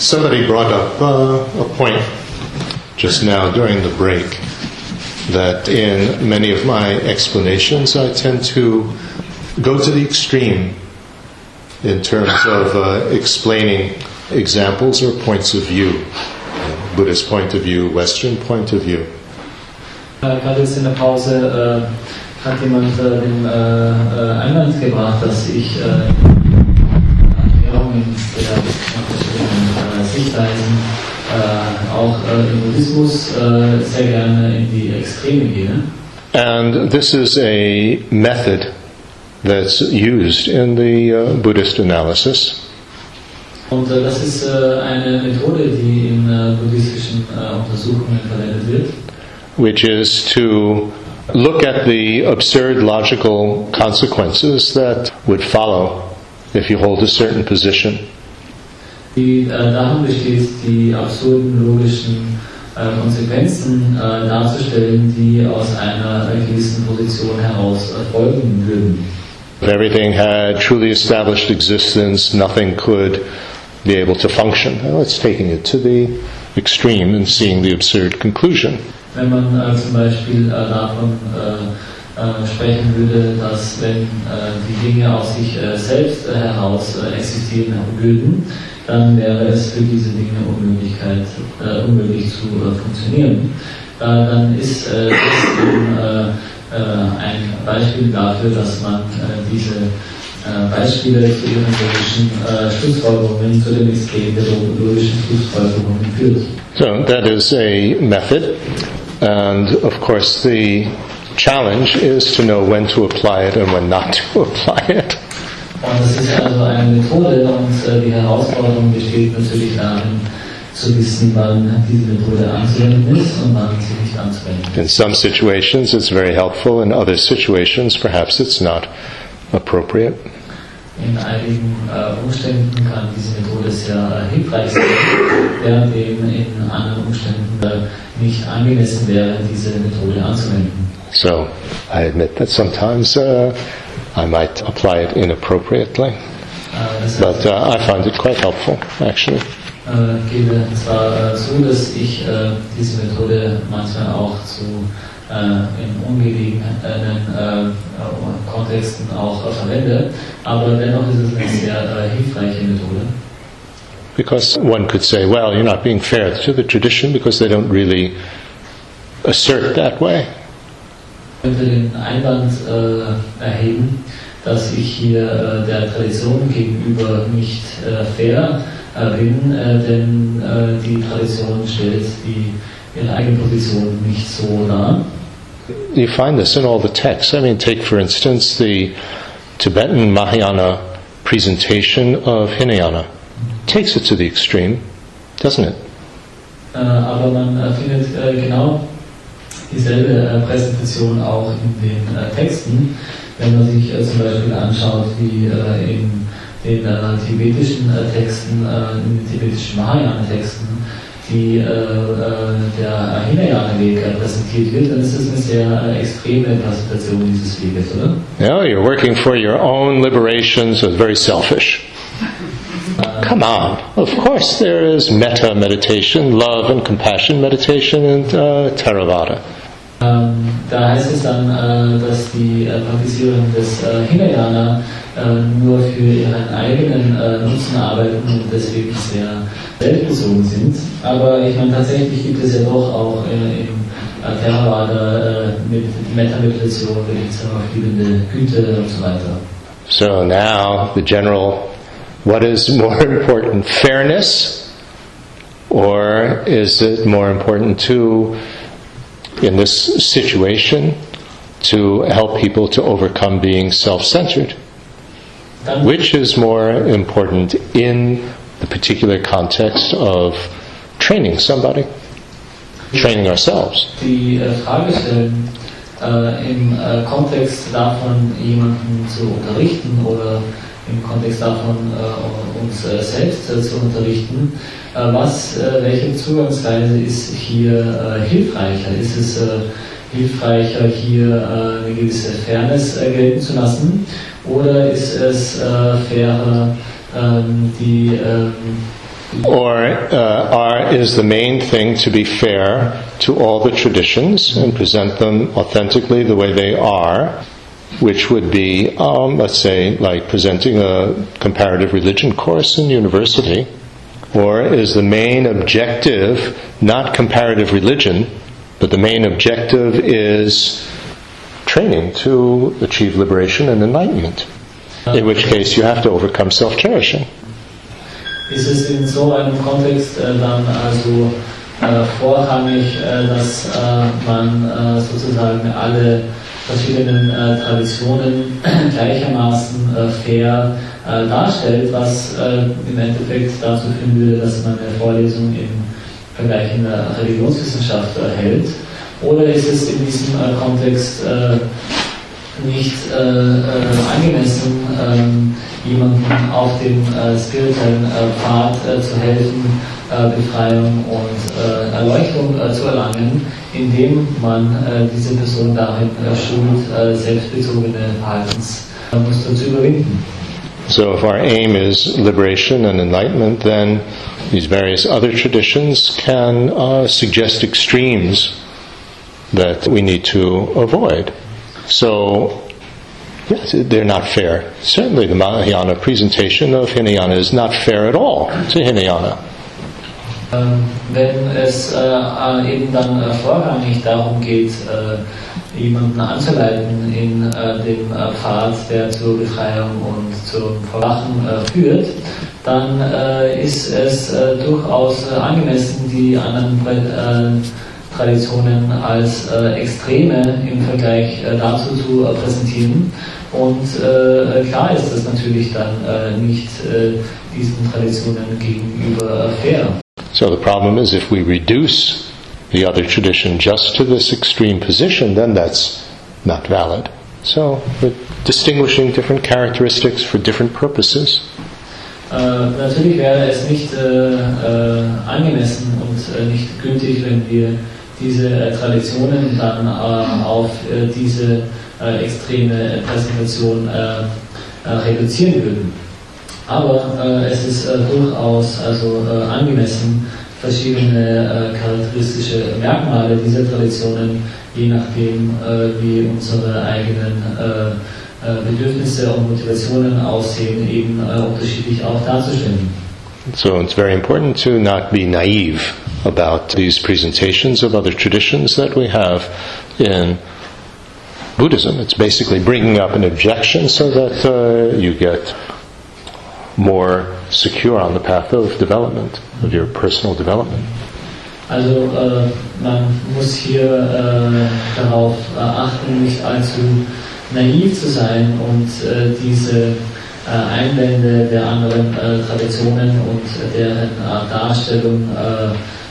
Somebody brought up uh, a point just now during the break that in many of my explanations I tend to go to the extreme in terms of uh, explaining examples or points of view. Buddhist point of view, Western point of view. Äh, Gerade jetzt in der Pause äh, hat jemand äh, den äh, äh, Einwand gebracht, dass ich äh, Erklärungen der äh, auch äh, im Buddhismus äh, sehr gerne in die Extreme gehe. And this is a method that's used in the uh, Buddhist analysis. Und äh, das ist äh, eine Methode, die in äh, buddhistischen äh, Untersuchungen verwendet wird. which is to look at the absurd logical consequences that would follow if you hold a certain position. Die äh, darin besteht, die absurden logischen äh, Konsequenzen äh, darzustellen, die aus einer äh, gewissen Position heraus erfolgen würden. If everything had truly established existence, nothing could be able to function. Well, it's taking it to the extreme and seeing the absurd conclusion. Wenn man äh, zum Beispiel äh, davon äh, sprechen würde, dass wenn äh, die Dinge aus sich äh, selbst äh, heraus äh, existieren würden, dann wäre es für diese Dinge Unmöglichkeit, unmöglich zu funktionieren. Dann ist das eben ein Beispiel dafür, dass man diese Beispiele zu ihren logischen Schlussfolgerungen, zu den Extremen der logischen Schlussfolgerungen führt. So that is a method, and of course the challenge is to know when to apply it and when not to apply it. Und das ist also eine Methode und die Herausforderung besteht natürlich darin, zu wissen, wann diese Methode anzuwenden ist und wann sie nicht anzuwenden. In some situations it's very helpful, in other situations perhaps it's not appropriate. In einigen äh, uh, Umständen kann diese Methode sehr hilfreich sein, während eben in anderen Umständen äh, nicht angemessen wäre, diese Methode anzuwenden. So I admit that sometimes uh, I might apply it inappropriately, Äh, but uh, I find it quite helpful actually. gebe zwar zu, dass ich äh, diese Methode manchmal auch zu äh, in ungelegenen äh, äh, Kontexten auch verwende, aber dennoch ist es eine sehr hilfreiche Methode. Because one could say, well, you're not being fair to the tradition because they don't really assert that way. Ich könnte den Einwand äh, erheben, dass ich hier äh, der Tradition gegenüber nicht äh, fair äh, bin, äh, denn äh, die Tradition stellt die, ihre eigene Position nicht so dar. You find this in all the texts. I mean, take for instance the Tibetan Mahayana presentation of Hinayana. Takes it to the extreme, doesn't it? Aber man findet genau dieselbe äh, Präsentation auch in den äh, Texten, wenn man sich äh, zum Beispiel anschaut, wie in den tibetischen Texten, in den tibetischen Mahayana-Texten, die äh, der Hinayana-Weg präsentiert wird, dann ist das eine sehr extreme Präsentation dieses Weges, oder? No, you're working for your own liberation, so it's very selfish. Come on. Of course, there is metta meditation, love and compassion meditation, and uh, Theravada. Ähm, da heißt es dann, äh, dass die äh, Praktizierenden des äh, Hinayana äh, nur für ihren eigenen äh, Nutzen arbeiten und deswegen sehr selbstbezogen sind. Aber ich meine, tatsächlich gibt es ja doch auch äh, im Theravada mit Metta-Meditation, da gibt es ja noch liebende Güte und so weiter. So now the general, what is more important, fairness, or is it more important to, in this situation, to help people to overcome being self-centered? Which is more important in the particular context of training somebody, training ourselves? die äh, Frage stellen, äh, im äh, Kontext davon, jemanden zu unterrichten oder im Kontext davon, äh, uns äh, selbst äh, zu unterrichten, äh, was, äh, welche Zugangsweise ist hier äh, hilfreicher? Ist es hilfreicher, hier eine gewisse Fairness gelten zu lassen? Oder ist es fairer, ähm, die ähm, Or uh, are, is the main thing to be fair to all the traditions and present them authentically the way they are, which would be, um, let's say, like presenting a comparative religion course in university? Or is the main objective not comparative religion, but the main objective is training to achieve liberation and enlightenment? In which case you have to overcome self cherishing. ist es in so einem Kontext äh, dann also äh, vorrangig, äh, dass äh, man äh, sozusagen alle verschiedenen äh, Traditionen gleichermaßen fair darstellt, was im Endeffekt dazu führen würde, dass man eine Vorlesung im Vergleich in der Religionswissenschaft hält. Oder ist es in diesem Kontext nicht angemessen, ähm, jemandem auf dem äh, spirituellen äh, Pfad äh, zu helfen, äh, Befreiung und äh, Erleuchtung äh, zu erlangen, indem man diese Person darin schult, selbstbezogene Verhaltensmuster zu überwinden. So, if our aim is liberation and enlightenment, then these various other traditions can uh, suggest extremes that we need to avoid. So, Yes, they're not fair. Certainly, the Mahayana presentation of Hinayana is not fair at all to Hinayana. Ähm, wenn es äh, eben dann äh, vorrangig darum geht, äh, jemanden anzuleiten in äh, dem äh, Pfad, der zur Befreiung und zum Verwachen äh, führt, dann ist es durchaus angemessen, die anderen Traditionen als Extreme im Vergleich dazu zu präsentieren Und äh, klar ist das natürlich dann äh, nicht äh, diesen Traditionen gegenüber fair. So the problem is if we reduce the other tradition just to this extreme position, then that's not valid. So we're distinguishing different characteristics for different purposes. Uh, natürlich wäre es nicht uh, uh, angemessen und nicht gültig, wenn wir diese Traditionen dann auf diese äh, extreme Präsentation äh, äh, reduzieren würden. Aber äh, es ist äh, durchaus also äh, angemessen, verschiedene charakteristische Merkmale dieser Traditionen, je nachdem wie unsere eigenen Bedürfnisse und Motivationen aussehen, eben unterschiedlich auch darzustellen. So it's very important to not be naive about these presentations of other traditions that we have in Buddhism. It's basically bringing up an objection so that uh, you get more secure on the path of development, of your personal development. Also äh, man muss hier äh, darauf äh, achten, nicht allzu naiv zu sein und äh, diese äh, Einwände der anderen Traditionen und deren Darstellung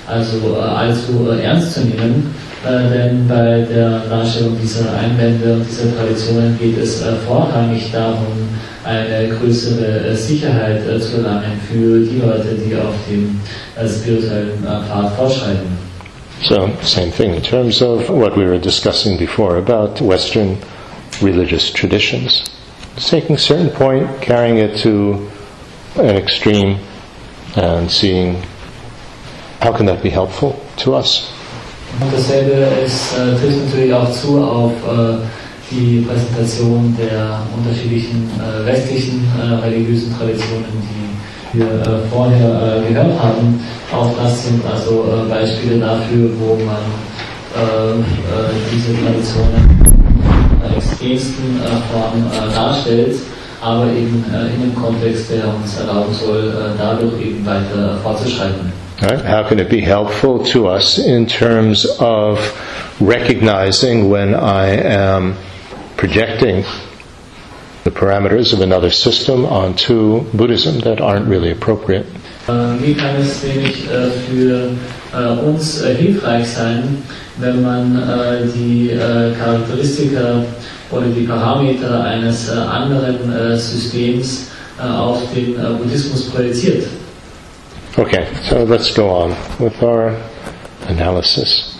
also allzu ernst zu nehmen. Äh, denn bei der Darstellung dieser Einwände und dieser Traditionen geht es äh, vorrangig darum, eine größere äh, Sicherheit äh, zu erlangen für die Leute, die auf dem äh, spirituellen äh, Pfad. So, same thing in terms of what we were discussing before about Western religious traditions. taking a certain point, carrying it to an extreme, and seeing how can that be helpful to us. Und dasselbe ist, äh, trifft natürlich auch zu auf äh, die Präsentation der unterschiedlichen äh, westlichen äh, religiösen Traditionen, die wir äh, vorher äh, gehört haben. Auch das sind also Beispiele dafür, wo man diese Traditionen in extremsten Form darstellt, aber eben in einem Kontext, der uns erlauben soll, dadurch eben weiter fortzuschreiten. Right? How can it be helpful to us in terms of recognizing when I am projecting the parameters of another system onto Buddhism that aren't really appropriate? Ähm, wie kann es nämlich äh, für äh, uns äh, hilfreich sein, wenn man äh, die äh, Charakteristika oder die Parameter eines äh, anderen Systems auf den Buddhismus projiziert? Okay, so let's go on with our analysis.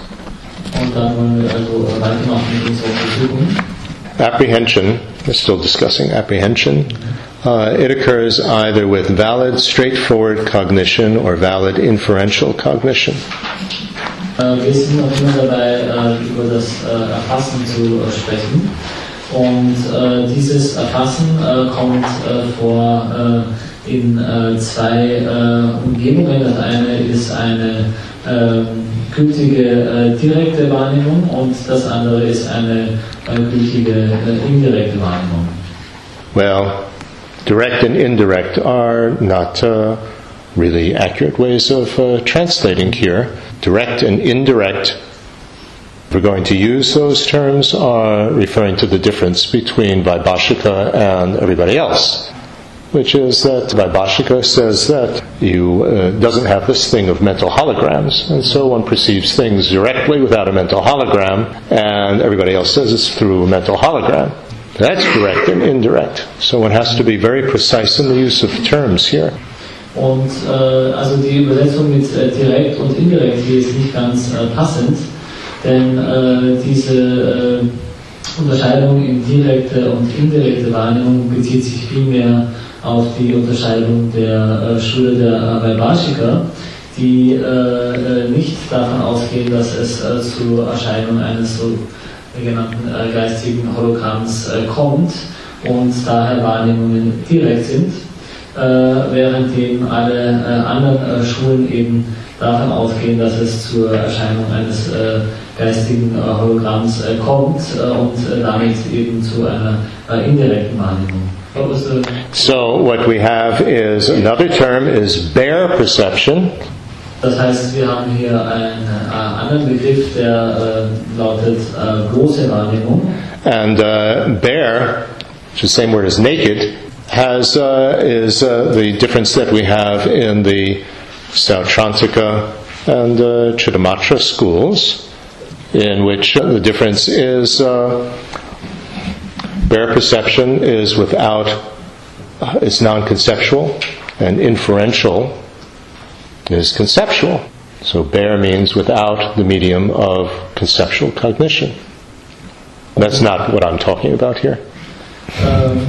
Apprehension, we're still discussing apprehension. uh, it occurs either with valid, straightforward cognition or valid inferential cognition. Wir sind noch immer dabei, über das Erfassen zu sprechen. Und dieses Erfassen kommt vor äh, in äh, zwei äh, Umgebungen. Das eine ist eine ähm, gültige äh, direkte Wahrnehmung und das andere ist eine äh, gültige äh, indirekte Wahrnehmung. Well, direct and indirect are not uh, really accurate ways of uh, translating here. Direct and indirect we're going to use those terms, are referring to the difference between Vaibhashika and everybody else. Which is that Vaibhashika says that you uh, doesn't have this thing of mental holograms, and so one perceives things directly without a mental hologram, and everybody else says it's through a mental hologram. That's direct and indirect. So one has to be very precise in the use of terms here. Und äh, also die Übersetzung mit äh, direkt und indirekt hier ist nicht ganz äh, passend, denn äh, diese äh, Unterscheidung in direkte und indirekte Wahrnehmung bezieht sich vielmehr auf die Unterscheidung der äh, Schule der Vaibhashika, die äh, äh, nicht davon ausgehen, dass es äh, zur Erscheinung eines so genannten äh, geistigen Hologramms äh, kommt und daher Wahrnehmungen direkt sind, äh, während eben alle anderen Schulen eben davon ausgehen, dass es zur Erscheinung eines geistigen Hologramms kommt und damit eben zu einer indirekten Wahrnehmung. What was the So what we have is another term is bare perception, Das heißt, wir haben hier einen äh, anderen Begriff, der äh, lautet äh, große Wahrnehmung. and uh, bare, which is the same word as naked, has uh, is uh, the difference that we have in the Sautrantika and uh, Chittamatra schools, in which uh, the difference is uh, bare perception is without uh, is non-conceptual, and inferential is conceptual. So bare means without the medium of conceptual cognition. That's not what I'm talking about here. Ähm,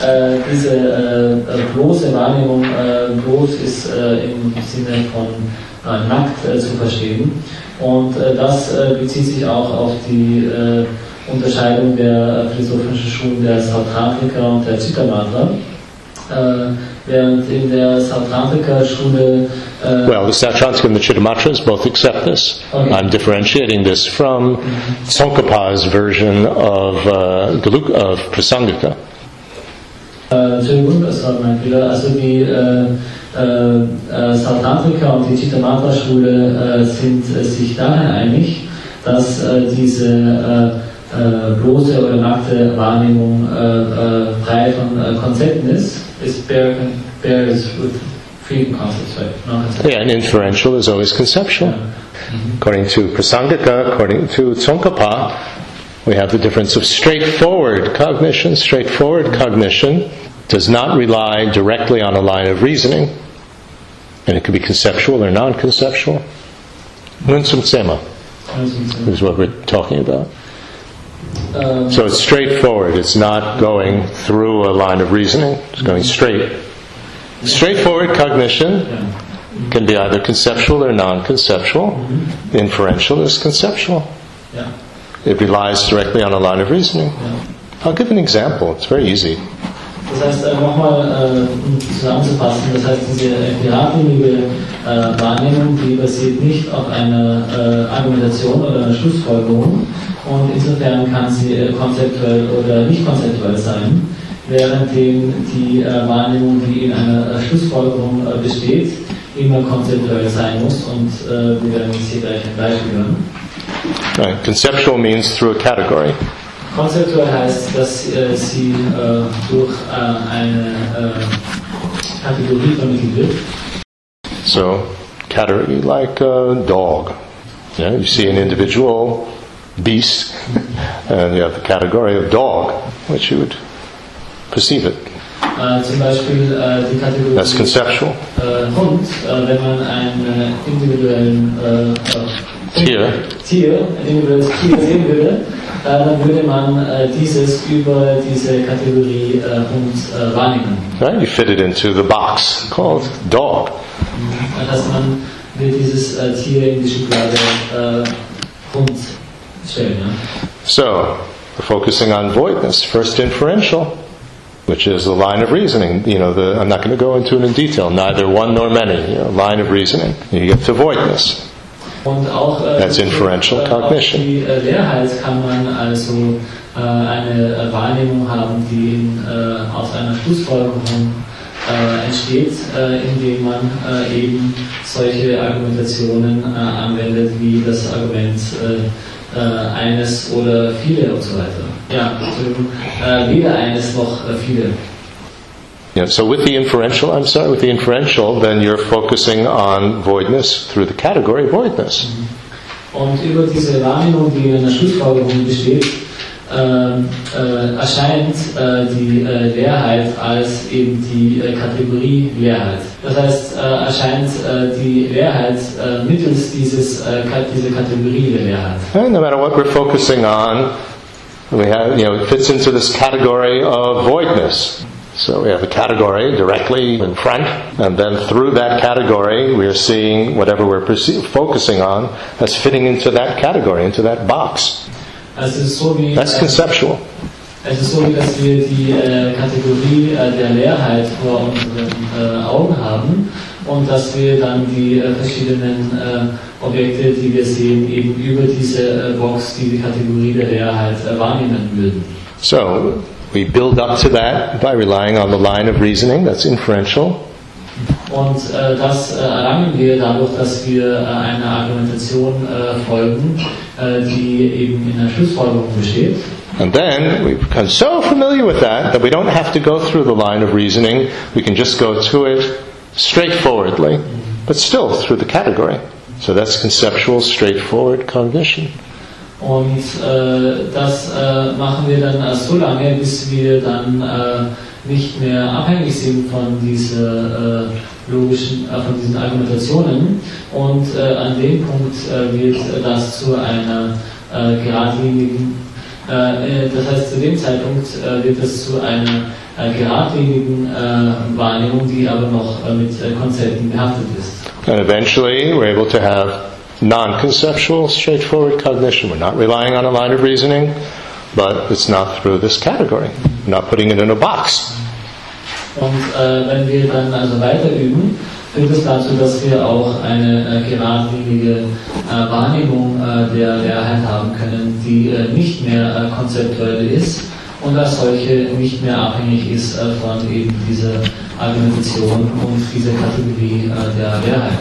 äh, diese äh, bloße Wahrnehmung, äh, bloß ist äh, im Sinne von äh, nackt äh, zu verstehen. Und das bezieht sich auch auf die Unterscheidung der philosophischen Schulen der Sautrapika und der Chittamatra. Äh, während in der Sautrapika-Schule äh, Well, the Sautrantika and the Chittamatras both accept this. Okay. I'm differentiating this from Tsongkhapa's version of, uh, Geluk- of Prasangika. Äh, Entschuldigung, das war mein Fehler. Also die Sautantrika und die Chittamatra-Schule sind sich darin einig, dass diese Äh, bloße oder nackte Wahrnehmung äh, äh, frei von äh, Konzepten ist. Ist bare, bare is with freedom concepts, right? No, concepts. Yeah, and inferential is always conceptual. Mhm. According to Prasangika, according to Tsongkhapa, we have the difference of straightforward cognition. Straightforward cognition does not rely directly on a line of reasoning, and it can be conceptual or non-conceptual. Nunsum sema is what we're talking about. Ähm, So it's straightforward. It's not going through a line of reasoning. It's going straight. Straightforward cognition can be either conceptual or non-conceptual. Inferential is conceptual. It relies directly on a line of reasoning. I'll give an example. It's very easy. Das heißt, äh, nochmal äh, um zusammenzufassen, das heißt, diese geradlinige äh, Wahrnehmung, die basiert nicht auf einer äh, Argumentation oder einer Schlussfolgerung und insofern kann sie äh, konzeptuell oder nicht konzeptuell sein, währenddem die äh, Wahrnehmung, die in einer äh, Schlussfolgerung besteht, immer konzeptuell sein muss und wir werden jetzt hier gleich ein Beispiel hören. Right. Conceptual means through a category. Konzeptuell heißt, dass äh, sie äh, durch äh, eine Kategorie vermittelt wird. So, category like a dog. Yeah, you see an individual beast, and you have the category of dog, which you would perceive it. Uh, äh, zum Beispiel äh, uh, die Kategorie That's conceptual. Uh, äh, Hund, wenn man einen äh, individuellen äh, Tier. Tier, individuelles Tier sehen würde, dann würde man dieses über diese Kategorie Hund wahrnehmen. Right? You fit it into the box called dog. Mm-hmm. Dass man wird dieses Tier in die Schublade Hund? So, focusing on voidness. First inferential, which is the line of reasoning. You know, the, I'm not going to go into it in detail. Neither one nor many. You know, line of reasoning. You get to voidness. Und auch äh, That's inferential äh, cognition. Die äh, Leerheit kann man also äh, eine äh, Wahrnehmung haben, die in, äh, aus einer Schlussfolgerung äh, entsteht, äh, indem man äh, eben solche Argumentationen äh, anwendet, wie das Argument äh, äh, eines oder viele und so weiter. Ja, äh, weder eines noch äh, viele. Yeah, so with the inferential, I'm sorry, with the inferential, then you're focusing on voidness through the category voidness. Und über diese Wahrnehmung, die in einer Schlussfolgerung besteht, Ähm, äh, erscheint äh, die äh, Leerheit als eben die äh, Kategorie Leerheit. Das heißt, äh, erscheint äh, die Leerheit äh, mittels dieses, äh, dieser Kategorie der Leerheit. And no matter what we're focusing on, we have, you know, it fits into this category of voidness. So we have a category directly in front, and then through that category, we are seeing whatever we're perce- focusing on as fitting into that category, into that box. Also so wie, That's äh, conceptual. es ist so dass wir die äh, Kategorie äh, der Leerheit vor unseren äh, Augen haben und dass wir dann die äh, verschiedenen äh, Objekte, die wir sehen, eben über diese äh, Box, die die Kategorie der Leerheit äh, wahrnehmen würden. So we build up to that by relying on the line of reasoning, that's inferential. Und äh, das äh, erlangen wir dadurch, dass wir äh, einer Argumentation äh, folgen, äh, die eben in der Schlussfolgerung besteht. And then we become so familiar with that that we don't have to go through the line of reasoning. We can just go to it straightforwardly, but still through the category. So that's conceptual, straightforward cognition. Und äh, das machen wir dann so lange, bis wir dann nicht mehr abhängig sind von dieser äh, logischen, äh, von diesen Argumentationen. Und äh, an dem Punkt äh, wird das zu einer äh, geradlinigen, äh, das heißt zu dem Zeitpunkt wird es zu einer geradlinigen Wahrnehmung, die aber noch mit Konzepten behaftet ist. And eventually we're able to have non-conceptual, straightforward cognition. We're not relying on a line of reasoning, but it's not through this category. We're not putting it in a box. Und äh, wenn wir dann also weiter üben, führt es dazu, dass wir auch eine äh, geradlinige äh, Wahrnehmung äh, der Leerheit haben können, die äh, nicht mehr äh, konzeptuell ist und als solche nicht mehr abhängig ist äh, von eben dieser Argumentation und dieser Kategorie äh, der Leerheit.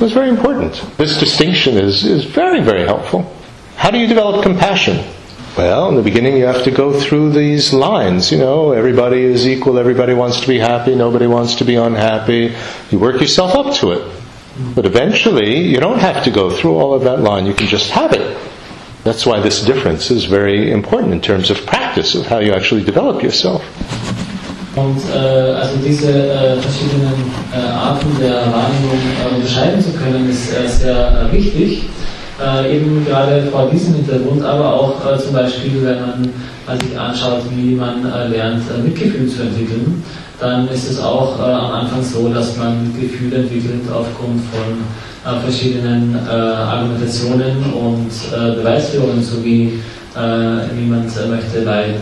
It's very important. This distinction is, is very, very helpful. How do you develop compassion? Well, in the beginning, you have to go through these lines. You know, everybody is equal, everybody wants to be happy, nobody wants to be unhappy. You work yourself up to it. But eventually, you don't have to go through all of that line, you can just have it. That's why this difference is very important in terms of practice, of how you actually develop yourself. Und äh, also diese äh, verschiedenen äh, Arten der Wahrnehmung äh, unterscheiden zu können, ist äh, sehr äh, wichtig. Äh, eben gerade vor diesem Hintergrund, aber auch äh, zum Beispiel, wenn man sich anschaut, wie man äh, lernt, äh, Mitgefühl zu entwickeln, dann ist es auch äh, am Anfang so, dass man Gefühl entwickelt aufgrund von äh, verschiedenen Argumentationen und Beweisführungen, sowie äh, niemand möchte leiden,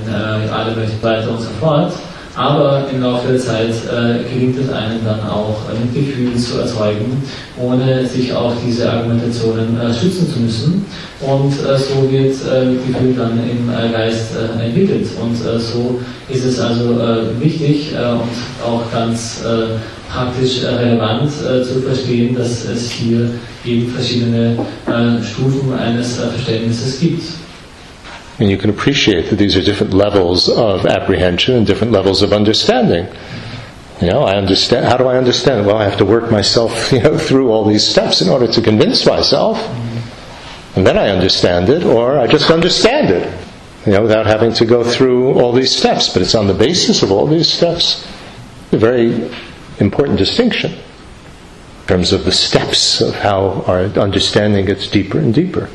alle möchten weiter und so fort. Aber im Laufe der Zeit äh, gelingt es einem dann auch, äh, Mitgefühl zu erzeugen, ohne sich auf diese Argumentationen äh, schützen zu müssen. Und äh, so wird äh, Mitgefühl dann im äh, Geist entwickelt. Und so ist es also wichtig und auch ganz praktisch relevant zu verstehen, dass es hier eben verschiedene Stufen eines Verständnisses gibt. And you can appreciate that these are different levels of apprehension and different levels of understanding. You know, I understand. How do I understand? Well, I have to work myself, you know, through all these steps in order to convince myself, and then I understand it, or I just understand it, you know, without having to go through all these steps. But it's on the basis of all these steps. A very important distinction. in terms of the steps of how our understanding gets deeper and deeper.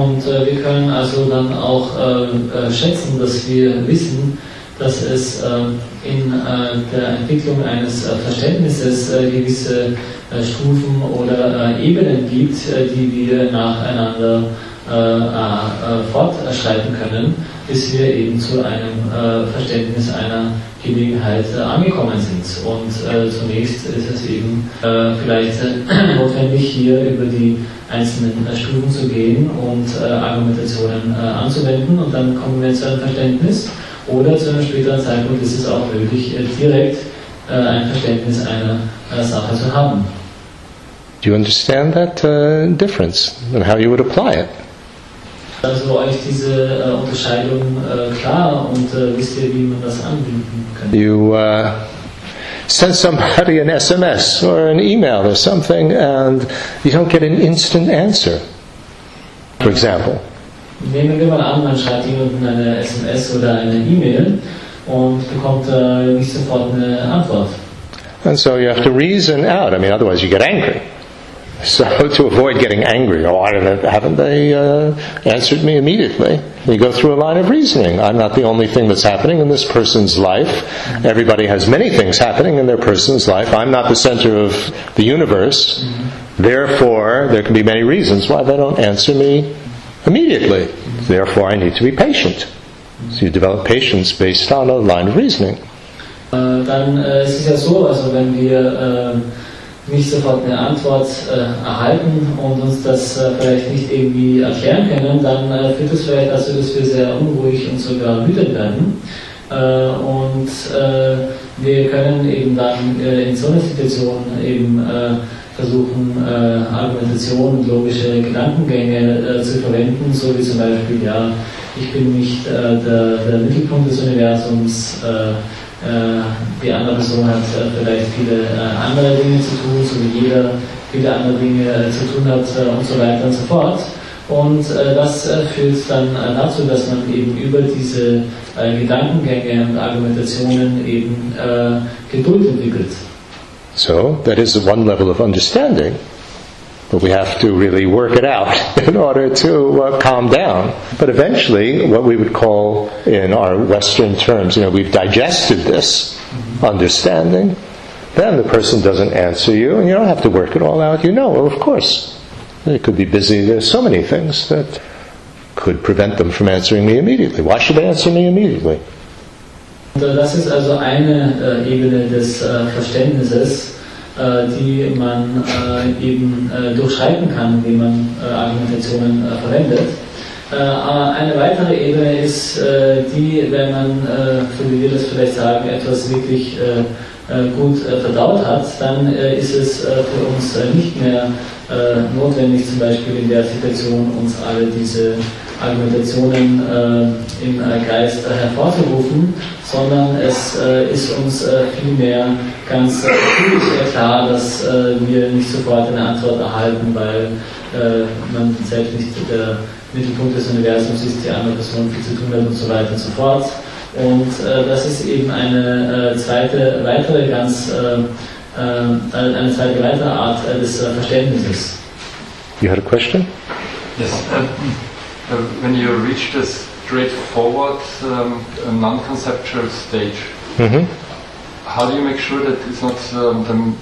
Und äh, wir können also dann auch äh, äh, schätzen, dass wir wissen, dass es ähm, in äh, der Entwicklung eines äh, Verständnisses äh, gewisse Stufen oder Ebenen gibt, die wir nacheinander fortschreiten können, bis wir eben zu einem Verständnis einer Gelegenheit angekommen sind. Und zunächst ist es eben vielleicht notwendig, hier über die einzelnen Stufen zu gehen und Argumentationen anzuwenden und dann kommen wir zu einem Verständnis. Oder zu einem späteren Zeitpunkt ist es auch möglich, äh, direkt äh, ein Verständnis einer Sache zu haben. Do you understand that uh, difference and how you would apply it? Also euch diese äh, Unterscheidung äh, klar und äh, wisst ihr, wie man das anbinden kann? You uh, send somebody an SMS or an email or something and you don't get an instant answer, for example. Nehmen wir mal an, man schreibt jemandem eine SMS oder eine E-Mail und bekommt nicht sofort eine Antwort. And so you have to reason out. I mean, otherwise you get angry. So to avoid getting angry, oh, I don't know, haven't they uh, answered me immediately? You go through a line of reasoning. I'm not the only thing that's happening in this person's life. Everybody has many things happening in their person's life. I'm not the center of the universe. Therefore, there can be many reasons why they don't answer me immediately. Therefore, I need to be patient. So you develop patience based on a line of reasoning. Uh, äh, dann äh, uh, ist es ja so, also wenn wir nicht sofort eine Antwort äh, erhalten und uns das äh, vielleicht nicht irgendwie erklären können, dann äh, führt das vielleicht dazu, dass wir sehr unruhig und sogar wütend werden. und wir können eben dann in so einer Situation eben versuchen, äh, Argumentation und logische Gedankengänge äh, zu verwenden, so wie zum Beispiel, ja, ich bin nicht äh, der, der, Mittelpunkt des Universums, äh, äh, die andere Person hat äh, vielleicht viele andere Dinge zu tun, so wie jeder viele andere Dinge zu tun hat und so weiter und so fort. Und das führt dann dazu, dass man eben über diese Gedankengänge und Argumentationen eben Geduld entwickelt. So that is one level of understanding. But we have to really work it out in order to uh, calm down. But eventually, what we would call in our Western terms, you know, we've digested this understanding, then the person doesn't answer you, and you don't have to work it all out. You know, well, of course, they could be busy. There's so many things that could prevent them from answering me immediately. Why should they answer me immediately? Das ist also eine äh, Ebene des äh, Verständnisses, die man äh, eben äh, durchschreiten kann, wie man äh, Argumentationen verwendet. eine weitere Ebene ist die, wenn man, so wie wir das vielleicht sagen, etwas wirklich gut verdaut hat, dann ist es für uns nicht mehr notwendig, zum Beispiel in der Situation uns alle diese Argumentationen äh, im äh, Geist äh, hervorzurufen, sondern es äh, ist uns äh, vielmehr ganz natürlich klar, dass äh, wir nicht sofort eine Antwort erhalten, weil man selbst nicht der Mittelpunkt des Universums ist, die andere Person viel zu tun hat und so weiter und so fort. Und das ist eben eine zweite, weitere ganz eine zweite weitere Art des Verständnisses. You had a question? Yes. Uh, when you reach this straightforward um, non-conceptual stage, mm-hmm. how do you make sure that it's not um,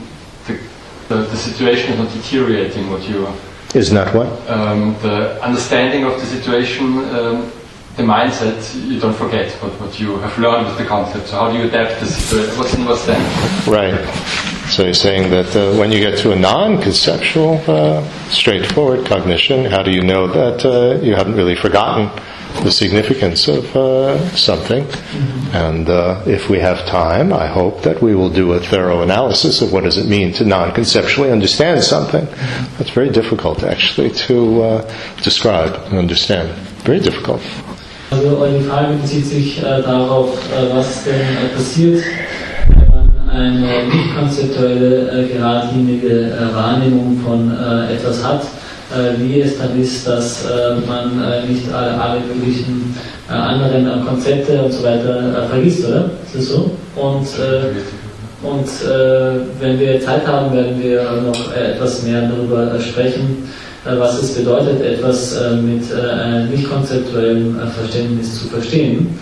the, the, the, situation is not deteriorating what you is not what? Um, the understanding of the situation um, the mindset you don't forget what, what you have learned with the concept. So how do you adapt this what's, in what's then right so he's saying that uh, when you get to a non-conceptual, uh, straightforward cognition, how do you know that uh, you haven't really forgotten the significance of uh, something? And uh, if we have time, I hope that we will do a thorough analysis of what does it mean to non-conceptually understand something. That's very difficult, actually, to uh, describe and understand. Very difficult. Also Frage bezieht sich darauf, was denn passiert eine nicht konzeptuelle, äh, geradlinige äh, Wahrnehmung von äh, etwas hat, wie es dann ist, dass man nicht alle, alle möglichen anderen Konzepte und so weiter vergisst, oder? Ist das so? Und und wenn wir Zeit haben, werden wir noch etwas mehr darüber sprechen, was es bedeutet, etwas mit einem nicht konzeptuellen Verständnis zu verstehen.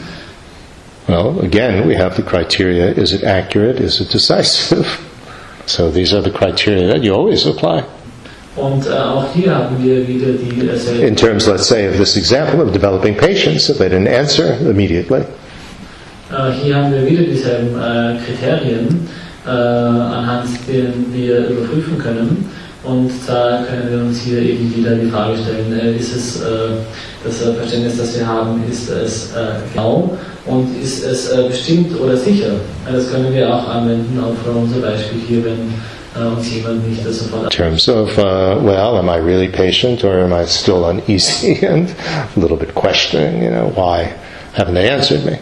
Well, again, we have the criteria is it accurate, is it decisive? So these are the criteria that you always apply. Und auch hier haben wir wieder die äh, In terms, let's say, of this example of developing patience, if they didn't answer immediately. Uh, hier haben wir wieder dieselben Kriterien, uh, anhand uh, deren wir überprüfen können. Und da können wir uns hier eben wieder die Frage stellen, äh, ist es das Verständnis, das wir haben, ist es genau und ist es bestimmt oder sicher? Das können wir auch anwenden auf unser Beispiel hier, wenn in terms of, uh, well, am I really patient or am I still uneasy and a little bit questioning, you know, why haven't they answered me?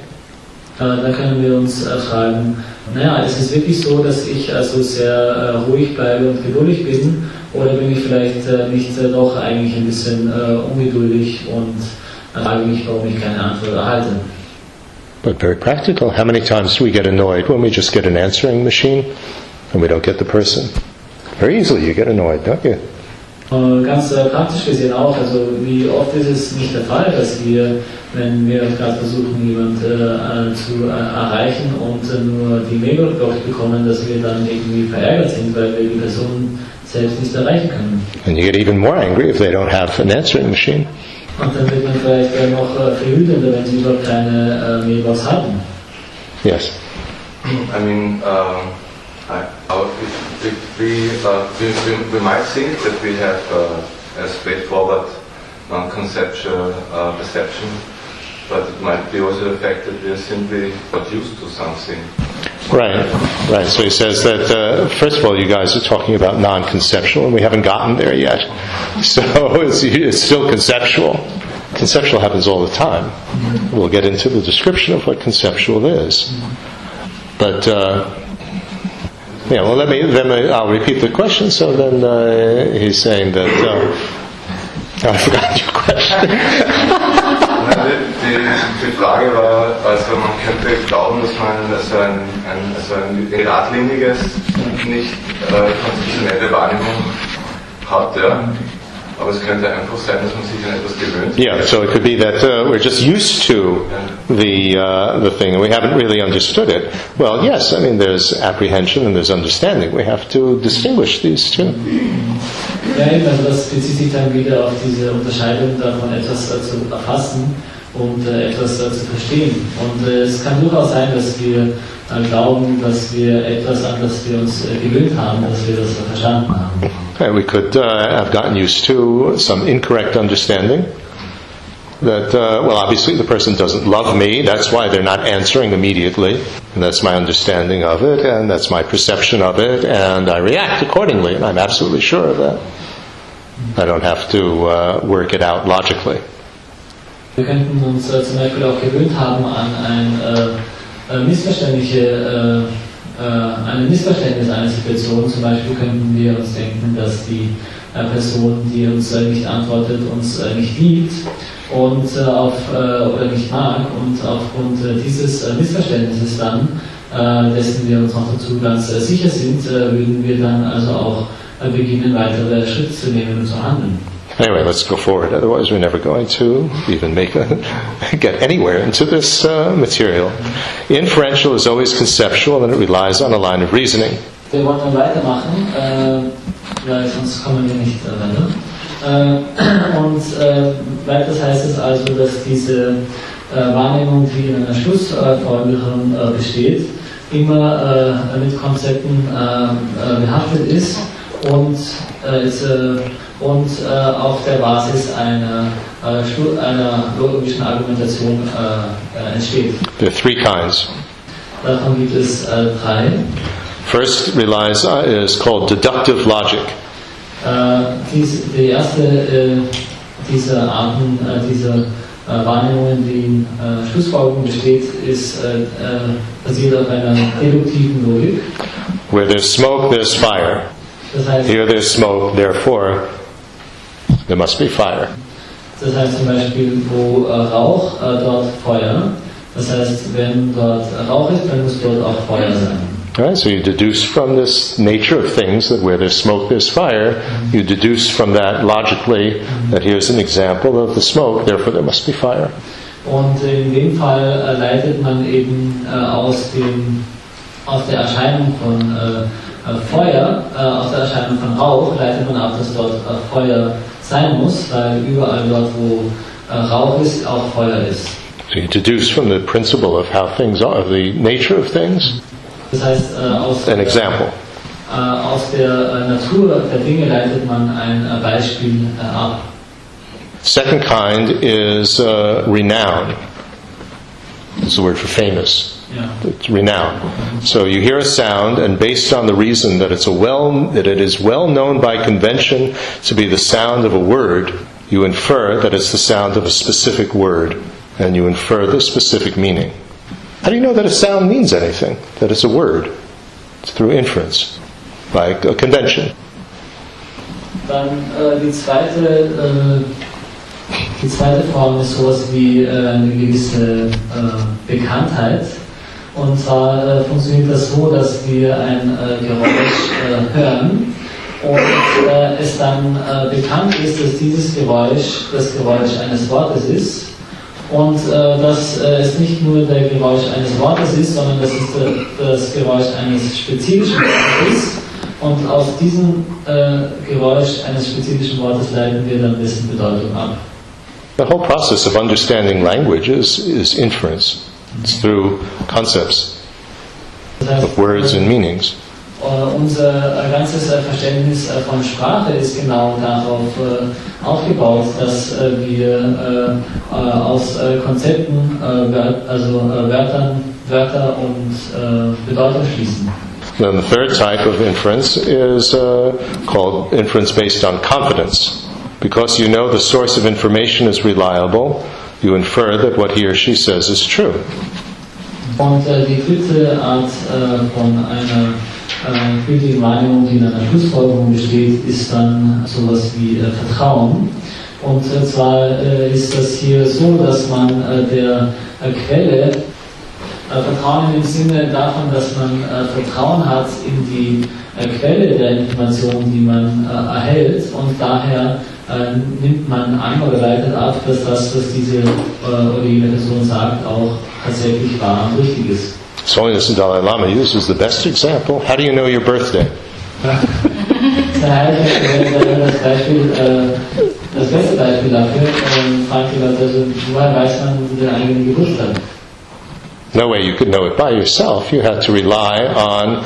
Uh, da können wir uns uh, fragen, naja, ist es wirklich so, dass ich also sehr uh, ruhig bleibe und geduldig bin oder bin ich vielleicht nicht doch eigentlich ein bisschen ungeduldig und frage mich, warum ich keine Antwort erhalte? But very practical. How many times do we get annoyed when we just get an answering machine? and we don't get the person. Very easily you get annoyed, don't you? Ganz äh, praktisch gesehen auch, also wie oft ist es nicht der Fall, dass wir, wenn wir gerade versuchen, jemanden äh, zu äh, erreichen und äh, nur die Mail bekommen, dass wir dann irgendwie verärgert sind, weil wir die Person selbst nicht erreichen können. And you get even more angry if they don't have an answering machine. Und dann wird man vielleicht äh, noch äh, verwütender, wenn sie überhaupt keine Mailbox haben. Yes. I mean, um I, our, we, we, uh, we, we, we, might think that we have uh, a straightforward non-conceptual uh, perception, but it might be also the fact that we are simply not used to something. Right, right. So he says that, uh, first of all, you guys are talking about non conceptual, and we haven't gotten there yet. So it's, it's, still conceptual. Conceptual happens all the time. We'll get into the description of what conceptual is. But uh, yeah, well, let me, then I'll repeat the question. So then uh, he's saying that. Uh, I forgot your question. die, die Frage war, also man könnte glauben, dass man also ein, ein, also ein geradliniges, nicht äh, konstitutionelle Wahrnehmung hat, ja. Aber es könnte einfach sein, dass man sich an etwas gewöhnt. Yeah, so it could be that uh, we're just used to the uh, the thing and we haven't really understood it. Well, yes, I mean there's apprehension and there's understanding. We have to distinguish these two. Ja, eben, also das bezieht sich dann wieder auf diese Unterscheidung davon, etwas zu erfassen und äh, etwas äh, zu verstehen. Und äh, es kann durchaus sein, dass wir äh, glauben, dass wir etwas, an das wir uns äh, gewöhnt haben, dass wir das verstanden haben. Okay, we could uh, have gotten used to some incorrect understanding. That, uh, well, obviously the person doesn't love me, that's why they're not answering immediately. And that's my understanding of it, and that's my perception of it, and I react accordingly, and I'm absolutely sure of that. I don't have to uh, work it out logically. Wir könnten uns äh, zum Beispiel auch gewöhnt haben an ein äh, äh missverständliche äh, äh, ein Missverständnis einer Situation. Zum Beispiel könnten wir uns denken, dass die äh, Person, die uns nicht antwortet, uns nicht liebt und auf, oder nicht mag und aufgrund dieses Missverständnisses dann, dessen wir uns noch dazu ganz sicher sind, würden wir dann also auch beginnen, weitere Schritte zu nehmen und zu handeln. Anyway, let's go forward. Otherwise, we're never going to even make a, get anywhere into this uh, material. Inferential is always conceptual, and it relies on a line of reasoning. Wir wollen weitermachen, äh, weil sonst kommen wir nicht weiter. Äh, und äh, weiters heißt es also, dass diese äh, Wahrnehmung, die in einer Schlussfolgerung äh, besteht, immer äh, mit Konzepten behaftet ist und und auf der Basis einer, einer logischen Argumentation entsteht. There are three kinds. Davon gibt es drei. First relies uh, is called deductive logic. Dies, die erste dieser Arten, dieser Wahrnehmungen, die in Schlussfolgerung besteht, ist basiert auf einer deduktiven Logik. Where there's smoke, there's fire. Das heißt, Here there's smoke, therefore There must be fire. Das heißt zum Beispiel, wo äh, Rauch, äh, dort Feuer. Das heißt, wenn dort Rauch ist, dann muss dort auch Feuer sein. Right? So you deduce from this nature of things that where there's smoke, there's fire. You deduce from that logically that here's an example of the smoke, therefore there must be fire. Und in dem Fall äh, leitet man eben äh, aus, dem, aus der Erscheinung von äh, äh, Feuer, äh, aus der Erscheinung von Rauch, leitet man ab, dass dort äh, Feuer sein muss, weil überall dort, wo äh, Rauch ist, auch Feuer ist. So you deduce from the principle of how things are, of the nature of things, Das heißt, äh, aus, an example. äh, aus der äh, Natur der Dinge leitet man ein Beispiel ab. Second kind is uh, renown. It's the word for famous. Ja. It's renown. So you hear a sound, and based on the reason that it's a well that it is well known by convention to be the sound of a word, you infer that it's the sound of a specific word, and you infer the specific meaning. How do you know that a sound means anything? That it's a word? It's through inference, by a convention. Dann äh, die zweite äh, die zweite Form ist sowas wie äh, eine gewisse äh, Bekanntheit. Und zwar äh, funktioniert das so, dass wir ein äh, Geräusch äh, hören und äh, es dann äh, bekannt ist, dass dieses Geräusch das Geräusch eines Wortes ist und äh, dass äh, es nicht nur der Geräusch eines Wortes ist, sondern dass es der, das Geräusch eines spezifischen Wortes ist. Und aus diesem äh, Geräusch eines spezifischen Wortes leiten wir dann dessen Bedeutung ab. The whole process of understanding language is, is inference. It's through concepts Das of words and meanings. Äh, unser äh, ganzes äh, Verständnis von Sprache ist genau darauf aufgebaut, dass wir aus Konzepten, also Wörtern, Wörter und Bedeutung schließen. Then the third type of inference is uh, called inference based on confidence. Because you know the source of information is reliable, you infer that what he or she says is true. Und äh, die dritte Art äh, von einer äh, gültigen Wahrnehmung, die in einer Schlussfolgerung besteht, ist dann sowas wie äh, Vertrauen. Und äh, zwar äh, ist das hier so, dass man der Quelle Vertrauen im Sinne davon, dass man Vertrauen hat in die Quelle der Information, die man erhält und daher nimmt man an oder leitet ab, dass das, was diese äh, oder jene Person sagt, auch tatsächlich wahr und richtig ist. His Holiness the Dalai Lama uses the best example. How do you know your birthday? Der Heilige wäre das beste Beispiel dafür, fragt also, woher weiß man den eigenen Geburtstag? No way you could know it by yourself. You had to rely on,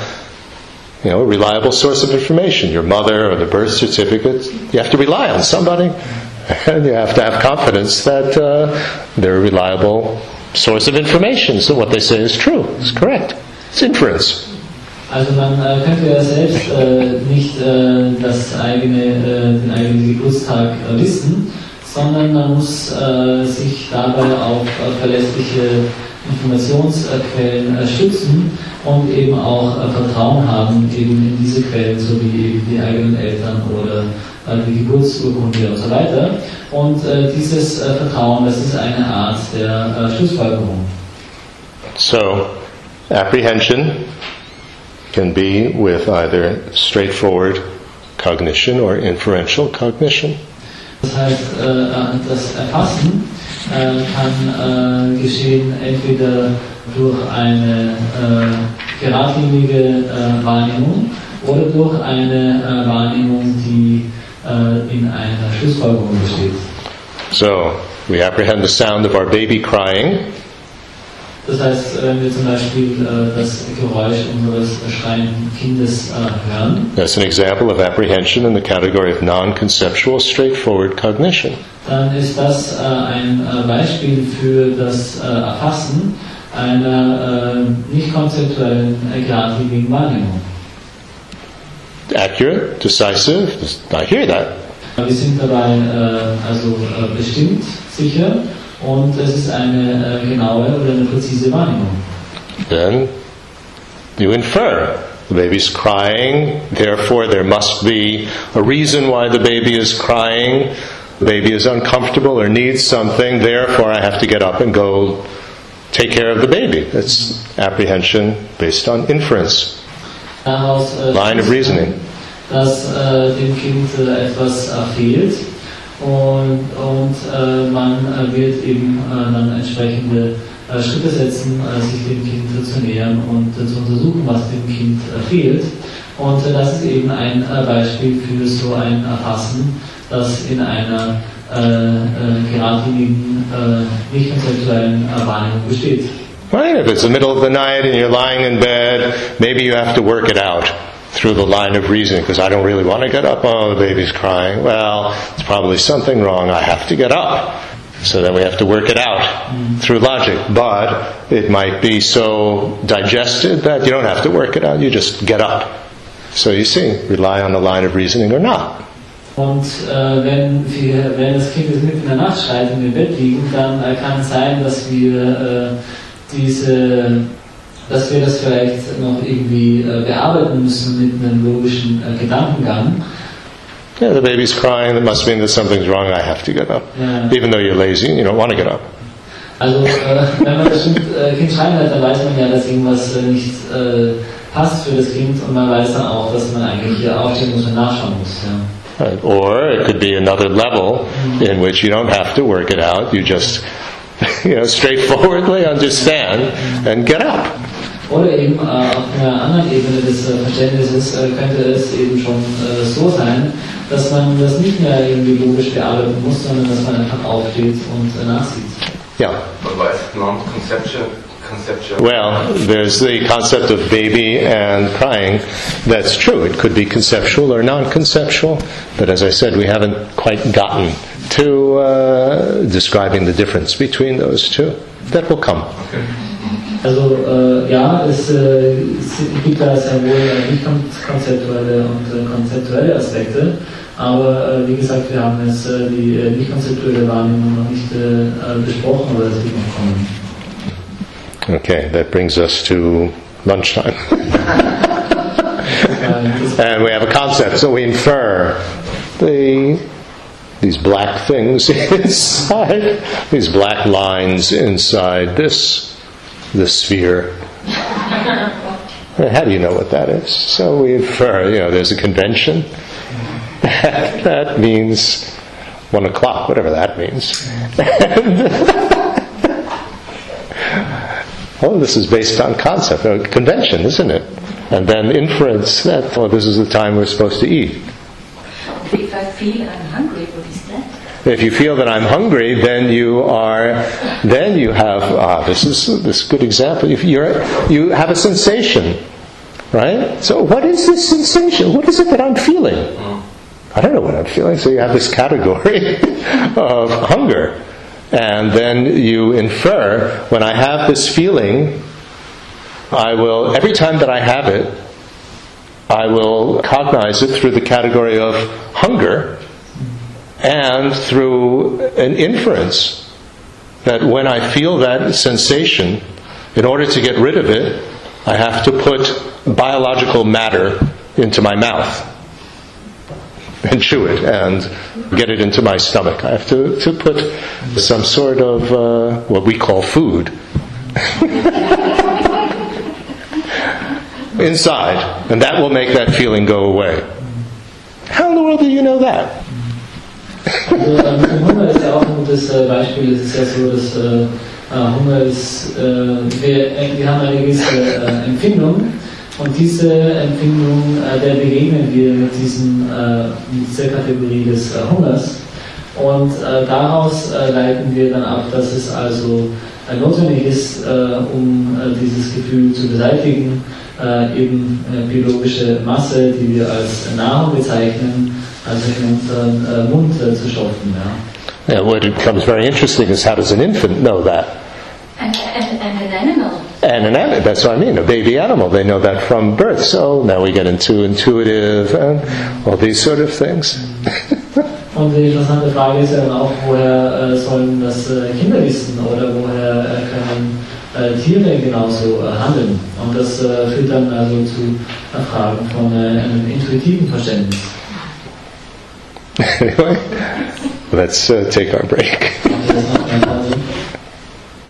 you know, a reliable source of information. Your mother or the birth certificate. You have to rely on somebody, and you have to have confidence that uh, they're a reliable source of information. So what they say is true. It's correct. It's inference. Also man äh, könnte ja selbst äh, nicht äh, das eigene, äh, den eigenen Geburtstag äh, wissen, sondern man muss äh, sich dabei auf verlässliche Informationsquellen stützen und eben auch Vertrauen haben eben in diese Quellen, so wie die eigenen Eltern oder die Geburtsurkunde und so weiter. Und äh, dieses äh, Vertrauen, das ist eine Art der äh, Schlussfolgerung. So, apprehension can be with either straightforward cognition or inferential cognition. Das heißt, äh, das Erfassen äh, kann äh, geschehen entweder durch eine äh, geradlinige äh, Wahrnehmung oder durch eine äh, Wahrnehmung, die äh, Uh, in einer Schlussfolgerung besteht. So, we apprehend the sound of our baby crying. Das heißt, äh, wenn wir zum Beispiel äh, das Geräusch unseres schreienden Kindes äh, hören, That's an example of apprehension in the category of non conceptual, straightforward cognition. dann ist das äh, ein äh, Beispiel für das äh, Erfassen einer äh, nicht konzeptuellen, äh, geradlinigen Wahrnehmung. Accurate, decisive, I hear that. Wir sind dabei äh, also äh, bestimmt, sicher und es ist eine äh, genaue oder eine präzise Wahrnehmung. Then you infer. The baby's crying, therefore there must be a reason why the baby is crying. The baby is uncomfortable or needs something, therefore I have to get up and go take care of the baby. That's apprehension based on inference, Daraus äh, line of reasoning. dass äh, dem Kind äh, etwas äh, fehlt und, und äh, man wird eben dann entsprechende Schritte setzen, sich dem Kind zu nähern und zu untersuchen, was dem Kind fehlt. Und das ist eben ein Beispiel für so ein Erfassen, das in einer äh, äh, geradlinigen, äh, nicht konzeptuellen Wahrnehmung besteht. Right? If it's the middle of the night and you're lying in bed, maybe you have to work it out through the line of reasoning because I don't really want to get up. Oh, the baby's crying. Well, it's probably something wrong. I have to get up. So then we have to work it out mm-hmm. through logic. But it might be so digested that you don't have to work it out. You just get up. So you see, rely on the line of reasoning or not. Und äh, wenn, wir, wenn das Kind mitten in der Nacht schreit und wir im Bett liegen, dann äh, kann es sein, dass wir äh, diese, dass wir das vielleicht noch irgendwie äh, bearbeiten müssen mit einem logischen äh, Gedankengang. Yeah, the baby's crying. That must mean that something's wrong. I have to get up. Ja. Even though you're lazy, you don't want to get up. Also äh, wenn man das Kind, äh, kind schreien hört, dann weiß man ja, dass irgendwas äh, nicht äh, passt für das Kind und man weiß dann auch, dass man eigentlich hier aufstehen muss und nachschauen muss. Ja. Right. Or it could be another level in which you don't have to work it out. You just, you know, straightforwardly understand and get up. Oder eben äh, auf einer anderen Ebene des äh, Verständnisses äh, könnte es eben schon äh, so sein, dass man das nicht mehr irgendwie logisch bearbeiten muss, sondern dass man einfach aufsteht und äh, nachsieht. Yeah. But why is it non-conceptual? Conceptual. Well, there's the concept of baby and crying. That's true. It could be conceptual or non-conceptual, but as I said, we haven't quite gotten to uh, describing the difference between those two. That will come. Also äh, ja, es, äh, es gibt da sehr wohl äh, konzeptuelle und äh, konzeptuelle Aspekte, aber äh, wie gesagt, wir haben jetzt äh, die nicht konzeptuelle Wahrnehmung noch nicht besprochen, aber das wird noch kommen. Okay, that brings us to lunchtime. And we have a concept, so we infer the these black things inside, these black lines inside this this sphere. How do you know what that is? So we infer, you know, there's a convention. that means one o'clock, whatever that means. oh, this is based on concept, uh, convention, isn't it? And then inference that, oh, this is the time we're supposed to eat. If I feel I'm hungry? If you feel that I'm hungry, then you are, then you have, ah, this is this good example. If you're, you have a sensation, right? So what is this sensation? What is it that I'm feeling? I don't know what I'm feeling. So you have this category of hunger. And then you infer, when I have this feeling, I will, every time that I have it, I will cognize it through the category of hunger and through an inference that when I feel that sensation, in order to get rid of it, I have to put biological matter into my mouth and chew it and get it into my stomach. I have to, to put some sort of uh, what we call food inside, and that will make that feeling go away. How in the world do you know that? Also ähm, Hunger ist ja auch ein gutes äh, Beispiel. Es ist ja so, dass äh, äh, Hunger ist, äh, wir, äh, wir haben eine gewisse äh, Empfindung und diese Empfindung, der begegnen wir mit, diesem, mit dieser Kategorie des Hungers und daraus leiten wir dann ab, dass es also notwendig ist, um dieses Gefühl zu beseitigen, eben biologische Masse, die wir als Nahrung bezeichnen, also in unseren äh, Mund äh, zu stopfen. Ja. And what becomes very interesting is how does an infant know that? And, and, and an animal. And an animal, that's what I mean, a baby animal, they know that from birth. So now we get into intuitive and all these sort of things. Und die interessante Frage ist ja dann auch, woher äh, sollen das äh, Kinder wissen oder woher äh, können äh, Tiere genauso äh, handeln? Und das äh, führt dann also zu Fragen von äh, einem intuitiven Verständnis. Anyway, let's uh, take our break.